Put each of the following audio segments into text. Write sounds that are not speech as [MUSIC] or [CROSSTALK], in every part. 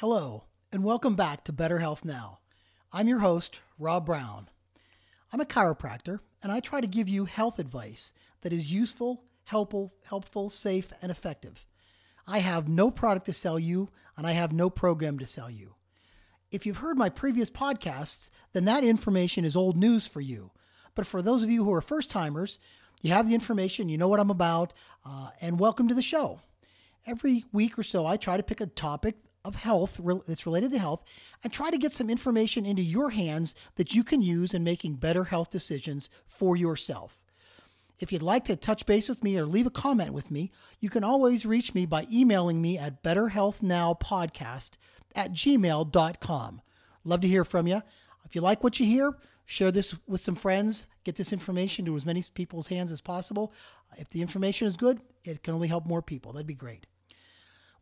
Hello, and welcome back to Better Health Now. I'm your host, Rob Brown. I'm a chiropractor, and I try to give you health advice that is useful, helpful, helpful, safe, and effective. I have no product to sell you, and I have no program to sell you. If you've heard my previous podcasts, then that information is old news for you. But for those of you who are first timers, you have the information, you know what I'm about, uh, and welcome to the show. Every week or so, I try to pick a topic of health that's related to health and try to get some information into your hands that you can use in making better health decisions for yourself. If you'd like to touch base with me or leave a comment with me, you can always reach me by emailing me at betterhealthnowpodcast at gmail.com. Love to hear from you. If you like what you hear, share this with some friends, get this information to as many people's hands as possible. If the information is good, it can only help more people. That'd be great.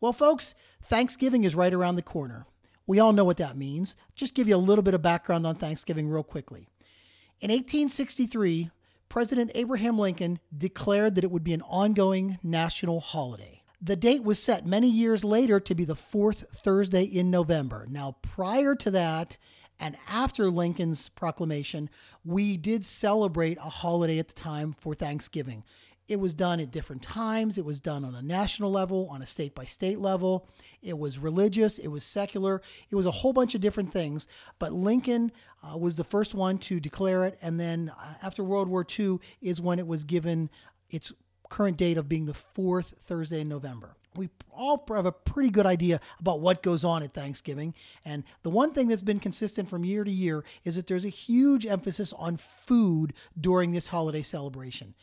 Well, folks, Thanksgiving is right around the corner. We all know what that means. Just give you a little bit of background on Thanksgiving, real quickly. In 1863, President Abraham Lincoln declared that it would be an ongoing national holiday. The date was set many years later to be the fourth Thursday in November. Now, prior to that, and after Lincoln's proclamation, we did celebrate a holiday at the time for Thanksgiving. It was done at different times. It was done on a national level, on a state by state level. It was religious. It was secular. It was a whole bunch of different things. But Lincoln uh, was the first one to declare it. And then uh, after World War II is when it was given its current date of being the fourth Thursday in November. We all have a pretty good idea about what goes on at Thanksgiving. And the one thing that's been consistent from year to year is that there's a huge emphasis on food during this holiday celebration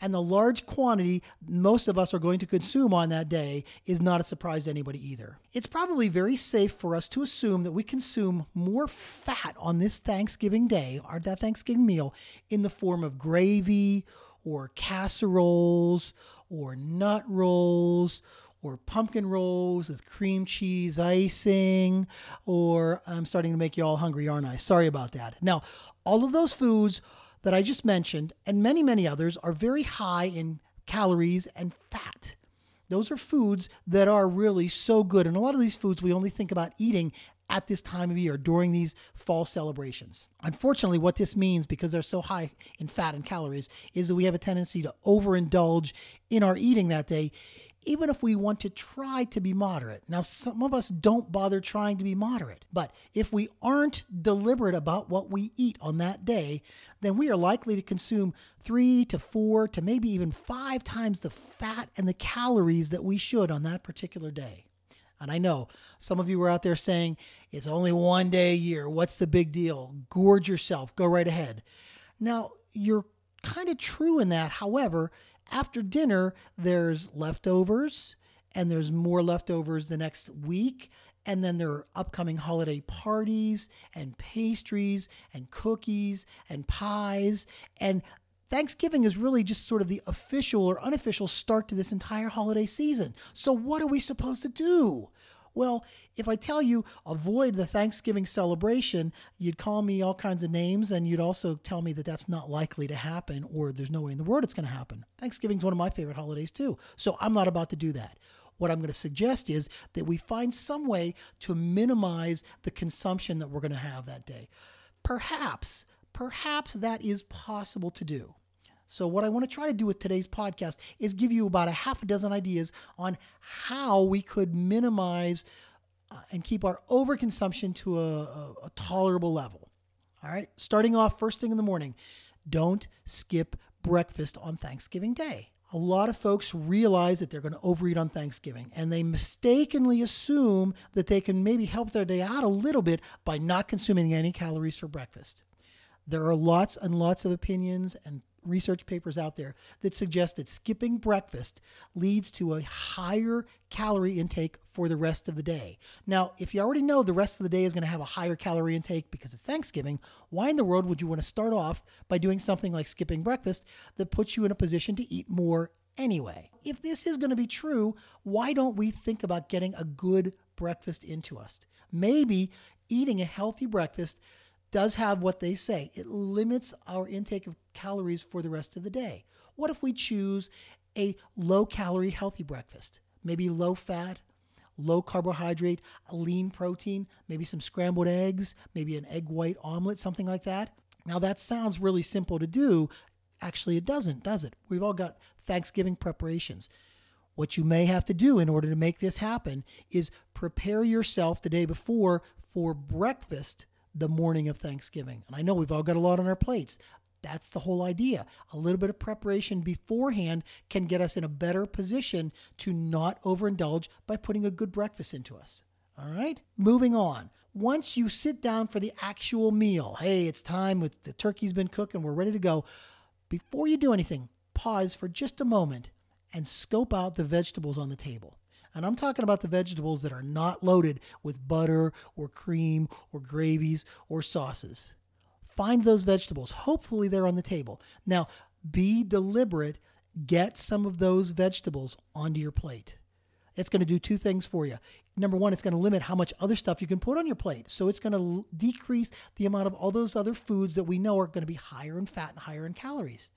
and the large quantity most of us are going to consume on that day is not a surprise to anybody either. It's probably very safe for us to assume that we consume more fat on this Thanksgiving day, or that Thanksgiving meal, in the form of gravy or casseroles or nut rolls or pumpkin rolls with cream cheese icing, or I'm starting to make you all hungry, aren't I? Sorry about that. Now, all of those foods that I just mentioned, and many, many others, are very high in calories and fat. Those are foods that are really so good. And a lot of these foods we only think about eating at this time of year during these fall celebrations. Unfortunately, what this means, because they're so high in fat and calories, is that we have a tendency to overindulge in our eating that day even if we want to try to be moderate. Now, some of us don't bother trying to be moderate, but if we aren't deliberate about what we eat on that day, then we are likely to consume three to four to maybe even five times the fat and the calories that we should on that particular day. And I know some of you are out there saying, it's only one day a year. What's the big deal? Gorge yourself. Go right ahead. Now, you're kind of true in that. However, after dinner, there's leftovers and there's more leftovers the next week. And then there are upcoming holiday parties and pastries and cookies and pies. And Thanksgiving is really just sort of the official or unofficial start to this entire holiday season. So, what are we supposed to do? Well, if I tell you avoid the Thanksgiving celebration, you'd call me all kinds of names and you'd also tell me that that's not likely to happen or there's no way in the world it's going to happen. Thanksgiving's one of my favorite holidays too. So I'm not about to do that. What I'm going to suggest is that we find some way to minimize the consumption that we're going to have that day. Perhaps, perhaps that is possible to do. So, what I want to try to do with today's podcast is give you about a half a dozen ideas on how we could minimize uh, and keep our overconsumption to a, a, a tolerable level. All right, starting off first thing in the morning, don't skip breakfast on Thanksgiving Day. A lot of folks realize that they're going to overeat on Thanksgiving and they mistakenly assume that they can maybe help their day out a little bit by not consuming any calories for breakfast. There are lots and lots of opinions and research papers out there that suggest that skipping breakfast leads to a higher calorie intake for the rest of the day. Now, if you already know the rest of the day is going to have a higher calorie intake because it's Thanksgiving, why in the world would you want to start off by doing something like skipping breakfast that puts you in a position to eat more anyway? If this is going to be true, why don't we think about getting a good breakfast into us? Maybe eating a healthy breakfast does have what they say. It limits our intake of calories for the rest of the day. What if we choose a low calorie healthy breakfast? Maybe low fat, low carbohydrate, lean protein, maybe some scrambled eggs, maybe an egg white omelet, something like that. Now, that sounds really simple to do. Actually, it doesn't, does it? We've all got Thanksgiving preparations. What you may have to do in order to make this happen is prepare yourself the day before for breakfast the morning of Thanksgiving. And I know we've all got a lot on our plates. That's the whole idea. A little bit of preparation beforehand can get us in a better position to not overindulge by putting a good breakfast into us. All right, moving on. Once you sit down for the actual meal, hey, it's time with the turkey's been cooked and we're ready to go. Before you do anything, pause for just a moment and scope out the vegetables on the table. And I'm talking about the vegetables that are not loaded with butter or cream or gravies or sauces. Find those vegetables. Hopefully, they're on the table. Now, be deliberate. Get some of those vegetables onto your plate. It's going to do two things for you. Number one, it's going to limit how much other stuff you can put on your plate. So it's going to decrease the amount of all those other foods that we know are going to be higher in fat and higher in calories.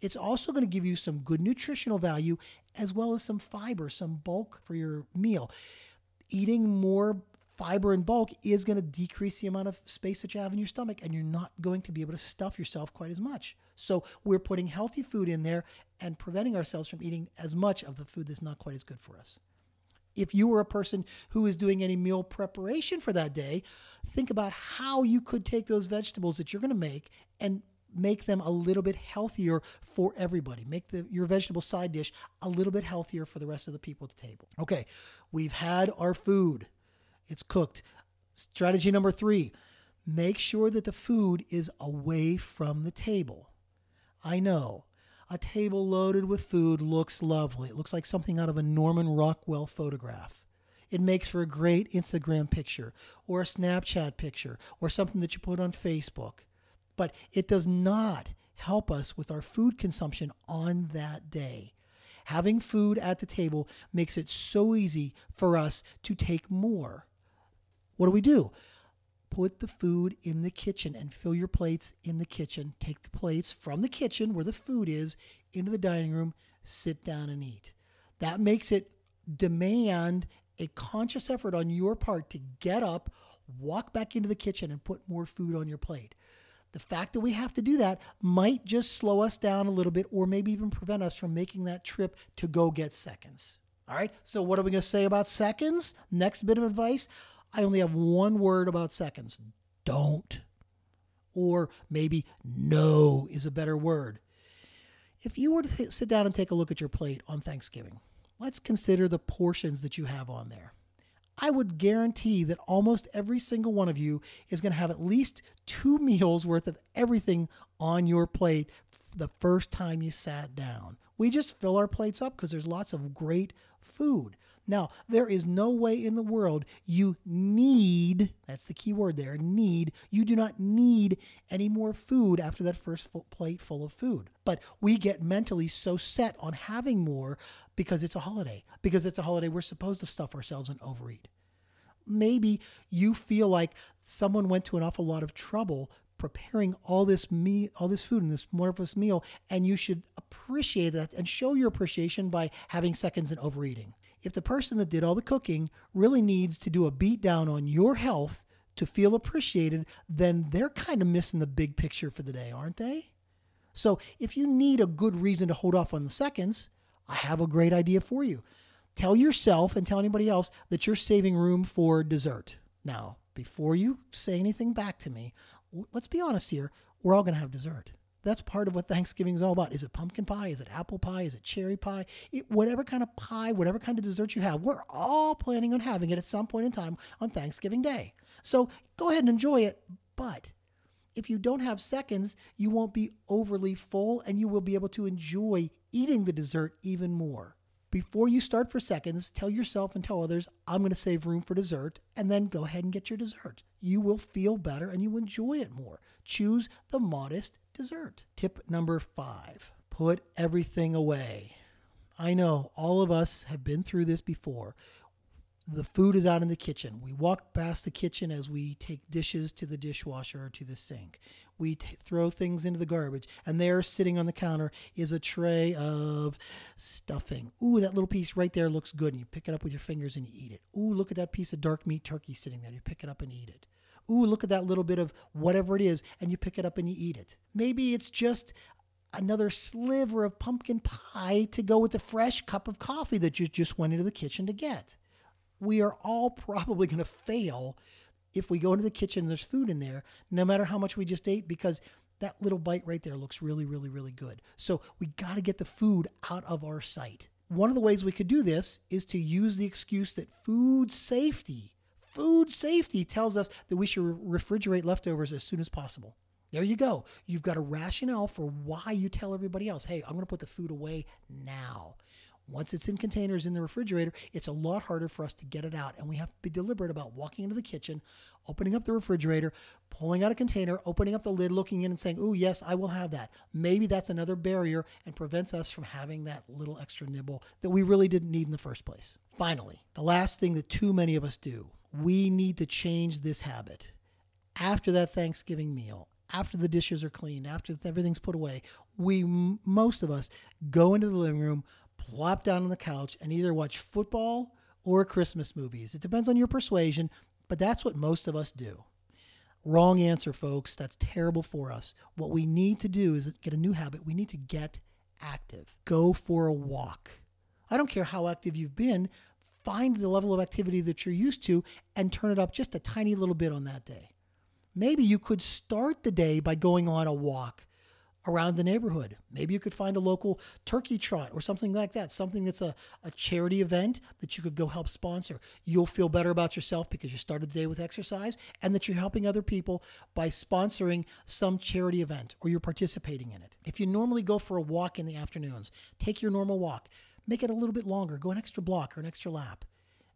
It's also going to give you some good nutritional value as well as some fiber, some bulk for your meal. Eating more fiber and bulk is going to decrease the amount of space that you have in your stomach and you're not going to be able to stuff yourself quite as much. So we're putting healthy food in there and preventing ourselves from eating as much of the food that's not quite as good for us. If you were a person who is doing any meal preparation for that day, think about how you could take those vegetables that you're going to make and make them a little bit healthier for everybody. Make the, your vegetable side dish a little bit healthier for the rest of the people at the table. Okay, we've had our food. It's cooked. Strategy number three make sure that the food is away from the table. I know a table loaded with food looks lovely. It looks like something out of a Norman Rockwell photograph. It makes for a great Instagram picture or a Snapchat picture or something that you put on Facebook. But it does not help us with our food consumption on that day. Having food at the table makes it so easy for us to take more. What do we do? Put the food in the kitchen and fill your plates in the kitchen. Take the plates from the kitchen where the food is into the dining room, sit down and eat. That makes it demand a conscious effort on your part to get up, walk back into the kitchen, and put more food on your plate. The fact that we have to do that might just slow us down a little bit or maybe even prevent us from making that trip to go get seconds. All right, so what are we going to say about seconds? Next bit of advice I only have one word about seconds don't. Or maybe no is a better word. If you were to sit down and take a look at your plate on Thanksgiving, let's consider the portions that you have on there. I would guarantee that almost every single one of you is going to have at least two [LAUGHS] meals worth of everything on your plate the first time you sat down. We just fill our plates up because there's lots of great food. Now, there is no way in the world you need, that's the key word there, need, you do not need any more food after that first plate full of food. But we get mentally so set on having more because it's a holiday. Because it's a holiday, we're supposed to stuff ourselves and overeat. Maybe you feel like someone went to an awful lot of trouble preparing all this meat, all this food in this marvelous meal, and you should appreciate that and show your appreciation by having seconds and overeating if the person that did all the cooking really needs to do a beat down on your health to feel appreciated, then they're kind of missing the big picture for the day, aren't they? So if you need a good reason to hold off on the seconds, I have a great idea for you. Tell yourself and tell anybody else that you're saving room for dessert. Now, before you say anything back to me, let's be honest here. We're all going to have dessert. That's part of what Thanksgiving is all about. Is it pumpkin pie? Is it apple pie? Is it cherry pie? It, whatever kind of pie, whatever kind of dessert you have, we're all planning on having it at some point in time on Thanksgiving Day. So go ahead and enjoy it. But if you don't have seconds, you won't be overly full and you will be able to enjoy eating the dessert even more. Before you start for seconds, tell yourself and tell others, I'm going to save room for dessert, and then go ahead and get your dessert. You will feel better and you enjoy it more. Choose the modest dessert. Tip number five put everything away. I know all of us have been through this before. The food is out in the kitchen. We walk past the kitchen as we take dishes to the dishwasher or to the sink. We t- throw things into the garbage, and there, sitting on the counter, is a tray of stuffing. Ooh, that little piece right there looks good, and you pick it up with your fingers and you eat it. Ooh, look at that piece of dark meat turkey sitting there. You pick it up and eat it. Ooh, look at that little bit of whatever it is, and you pick it up and you eat it. Maybe it's just another sliver of pumpkin pie to go with the fresh cup of coffee that you just went into the kitchen to get we are all probably going to fail if we go into the kitchen and there's food in there, no matter how much we just ate, because that little bite right there looks really, really, really good. So we got to get the food out of our sight. One of the ways we could do this is to use the excuse that food safety, food safety tells us that we should refrigerate leftovers as soon as possible. There you go. You've got a rationale for why you tell everybody else, hey, I'm going to put the food away now. Once it's in containers in the refrigerator, it's a lot harder for us to get it out. And we have to be deliberate about walking into the kitchen, opening up the refrigerator, pulling out a container, opening up the lid, looking in and saying, Oh, yes, I will have that. Maybe that's another barrier and prevents us from having that little extra nibble that we really didn't need in the first place. Finally, the last thing that too many of us do, we need to change this habit. After that Thanksgiving meal, after the dishes are cleaned, after everything's put away, we, most of us, go into the living room, plop down on the couch and either watch football or Christmas movies. It depends on your persuasion, but that's what most of us do. Wrong answer, folks. That's terrible for us. What we need to do is get a new habit. We need to get active. Go for a walk. I don't care how active you've been, find the level of activity that you're used to and turn it up just a tiny little bit on that day. Maybe you could start the day by going on a walk around the neighborhood. Maybe you could find a local turkey trot or something like that, something that's a, a charity event that you could go help sponsor. You'll feel better about yourself because you started the day with exercise and that you're helping other people by sponsoring some charity event or you're participating in it. If you normally go for a walk in the afternoons, take your normal walk, make it a little bit longer, go an extra block or an extra lap.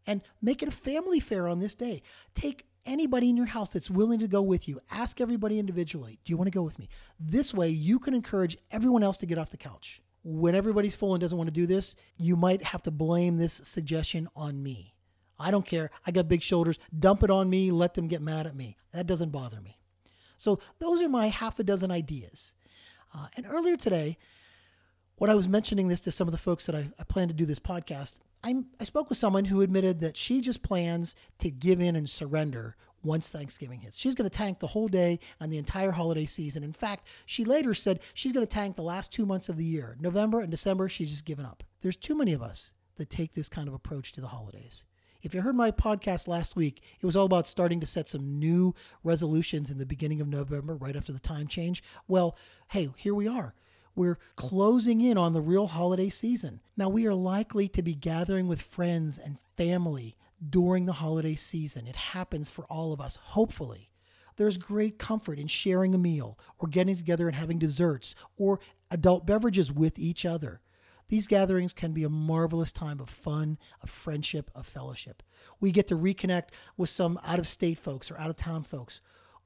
And make it a family fair on this day. Take anybody in your house that's willing to go with you. Ask everybody individually, do you want to go with me? This way, you can encourage everyone else to get off the couch. When everybody's full and doesn't want to do this, you might have to blame this suggestion on me. I don't care. I got big shoulders. Dump it on me. Let them get mad at me. That doesn't bother me. So, those are my half a dozen ideas. Uh, and earlier today, when I was mentioning this to some of the folks that I, I plan to do this podcast, I'm, I spoke with someone who admitted that she just plans to give in and surrender once Thanksgiving hits. She's going to tank the whole day and the entire holiday season. In fact, she later said she's going to tank the last two months of the year. November and December, she's just given up. There's too many of us that take this kind of approach to the holidays. If you heard my podcast last week, it was all about starting to set some new resolutions in the beginning of November, right after the time change. Well, hey, here we are. We're closing in on the real holiday season. Now, we are likely to be gathering with friends and family during the holiday season. It happens for all of us, hopefully. There's great comfort in sharing a meal or getting together and having desserts or adult beverages with each other. These gatherings can be a marvelous time of fun, of friendship, of fellowship. We get to reconnect with some out of state folks or out of town folks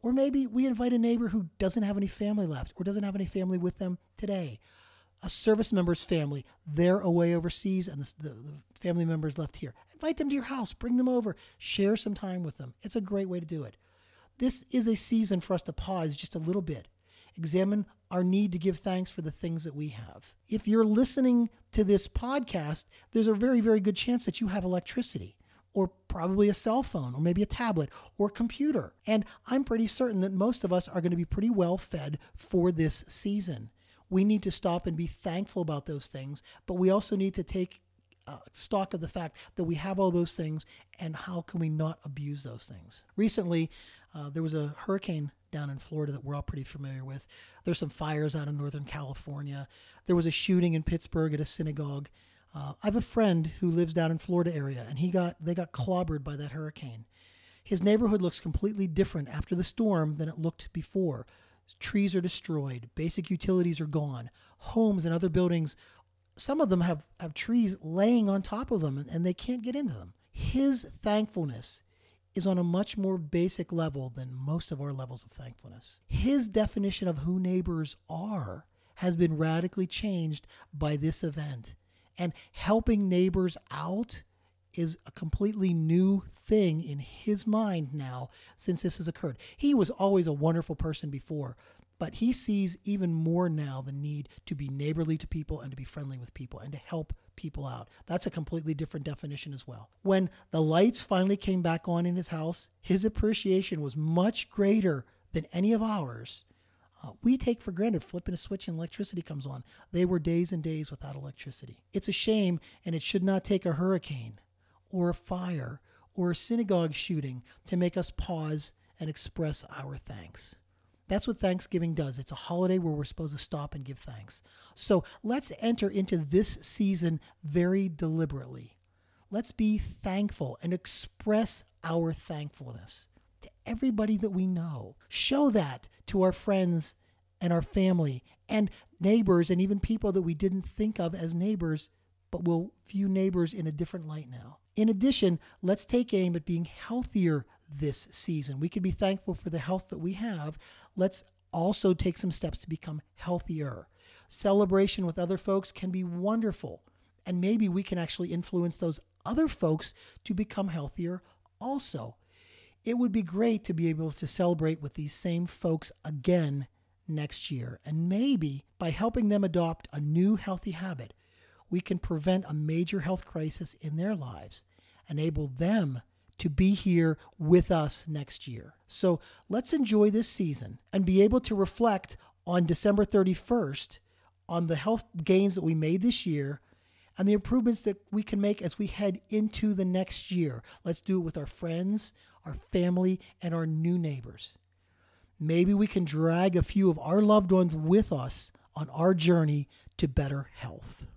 or maybe we invite a neighbor who doesn't have any family left or doesn't have any family with them today. A service member's family, they're away overseas and the, the, the family members left here. Invite them to your house, bring them over, share some time with them. It's a great way to do it. This is a season for us to pause just a little bit, examine our need to give thanks for the things that we have. If you're listening to this podcast, there's a very, very good chance that you have electricity or probably a cell phone, or maybe a tablet or computer. And I'm pretty certain that most of us are going to be pretty well fed for this season. We need to stop and be thankful about those things, but we also need to take uh, stock of the fact that we have all those things and how can we not abuse those things. Recently, uh, there was a hurricane down in Florida that we're all pretty familiar with. There's some fires out in Northern California. There was a shooting in Pittsburgh at a synagogue. Uh, I have a friend who lives down in Florida area, and he got they got clobbered by that hurricane. His neighborhood looks completely different after the storm than it looked before. Trees are destroyed, basic utilities are gone, homes and other buildings, some of them have, have trees laying on top of them, and, and they can't get into them. His thankfulness is on a much more basic level than most of our levels of thankfulness. His definition of who neighbors are has been radically changed by this event and helping neighbors out is a completely new thing in his mind now since this has occurred. He was always a wonderful person before, but he sees even more now the need to be neighborly to people and to be friendly with people and to help people out. That's a completely different definition as well. When the lights finally came back on in his house, his appreciation was much greater than any of ours. Uh, we take for granted flipping a switch and electricity comes on. They were days and days without electricity. It's a shame, and it should not take a hurricane or a fire or a synagogue shooting to make us pause and express our thanks. That's what Thanksgiving does. It's a holiday where we're supposed to stop and give thanks. So let's enter into this season very deliberately. Let's be thankful and express our thankfulness everybody that we know. Show that to our friends and our family and neighbors and even people that we didn't think of as neighbors, but will view neighbors in a different light now. In addition, let's take aim at being healthier this season. We can be thankful for the health that we have. Let's also take some steps to become healthier. Celebration with other folks can be wonderful, and maybe we can actually influence those other folks to become healthier also. It would be great to be able to celebrate with these same folks again next year, and maybe by helping them adopt a new healthy habit, we can prevent a major health crisis in their lives, enable them to be here with us next year. So let's enjoy this season and be able to reflect on December 31st on the health gains that we made this year and the improvements that we can make as we head into the next year. Let's do it with our friends, our family, and our new neighbors. Maybe we can drag a few of our loved ones with us on our journey to better health.